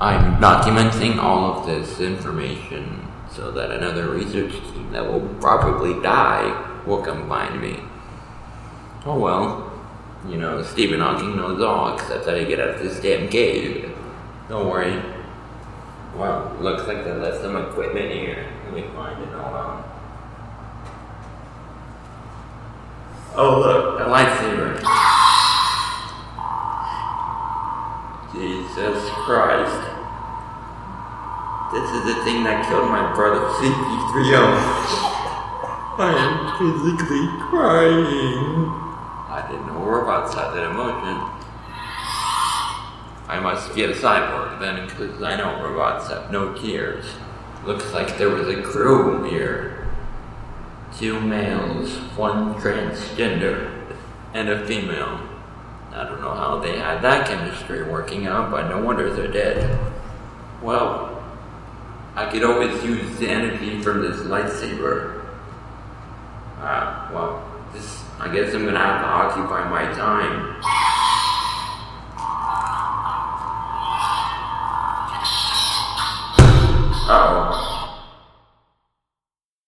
I'm documenting all of this information so that another research team that will probably die will come find me. Oh well, you know, Stephen Hawking knows all except how to get out of this damn cave. Don't worry. Well, looks like they left some equipment here. Let me find it. Hold on. Oh look, a lightsaber. Jesus Christ. This is the thing that killed my brother CP30. I am physically crying. I didn't know robots had that emotion. I must be a cyborg then, because I know robots have no tears. Looks like there was a crew here. Two males, one transgender, and a female. I don't know how they had that chemistry working out, but no wonder they're dead. Well, I could always use the energy from this lightsaber. Ah, well, this, I guess I'm gonna have to occupy my time.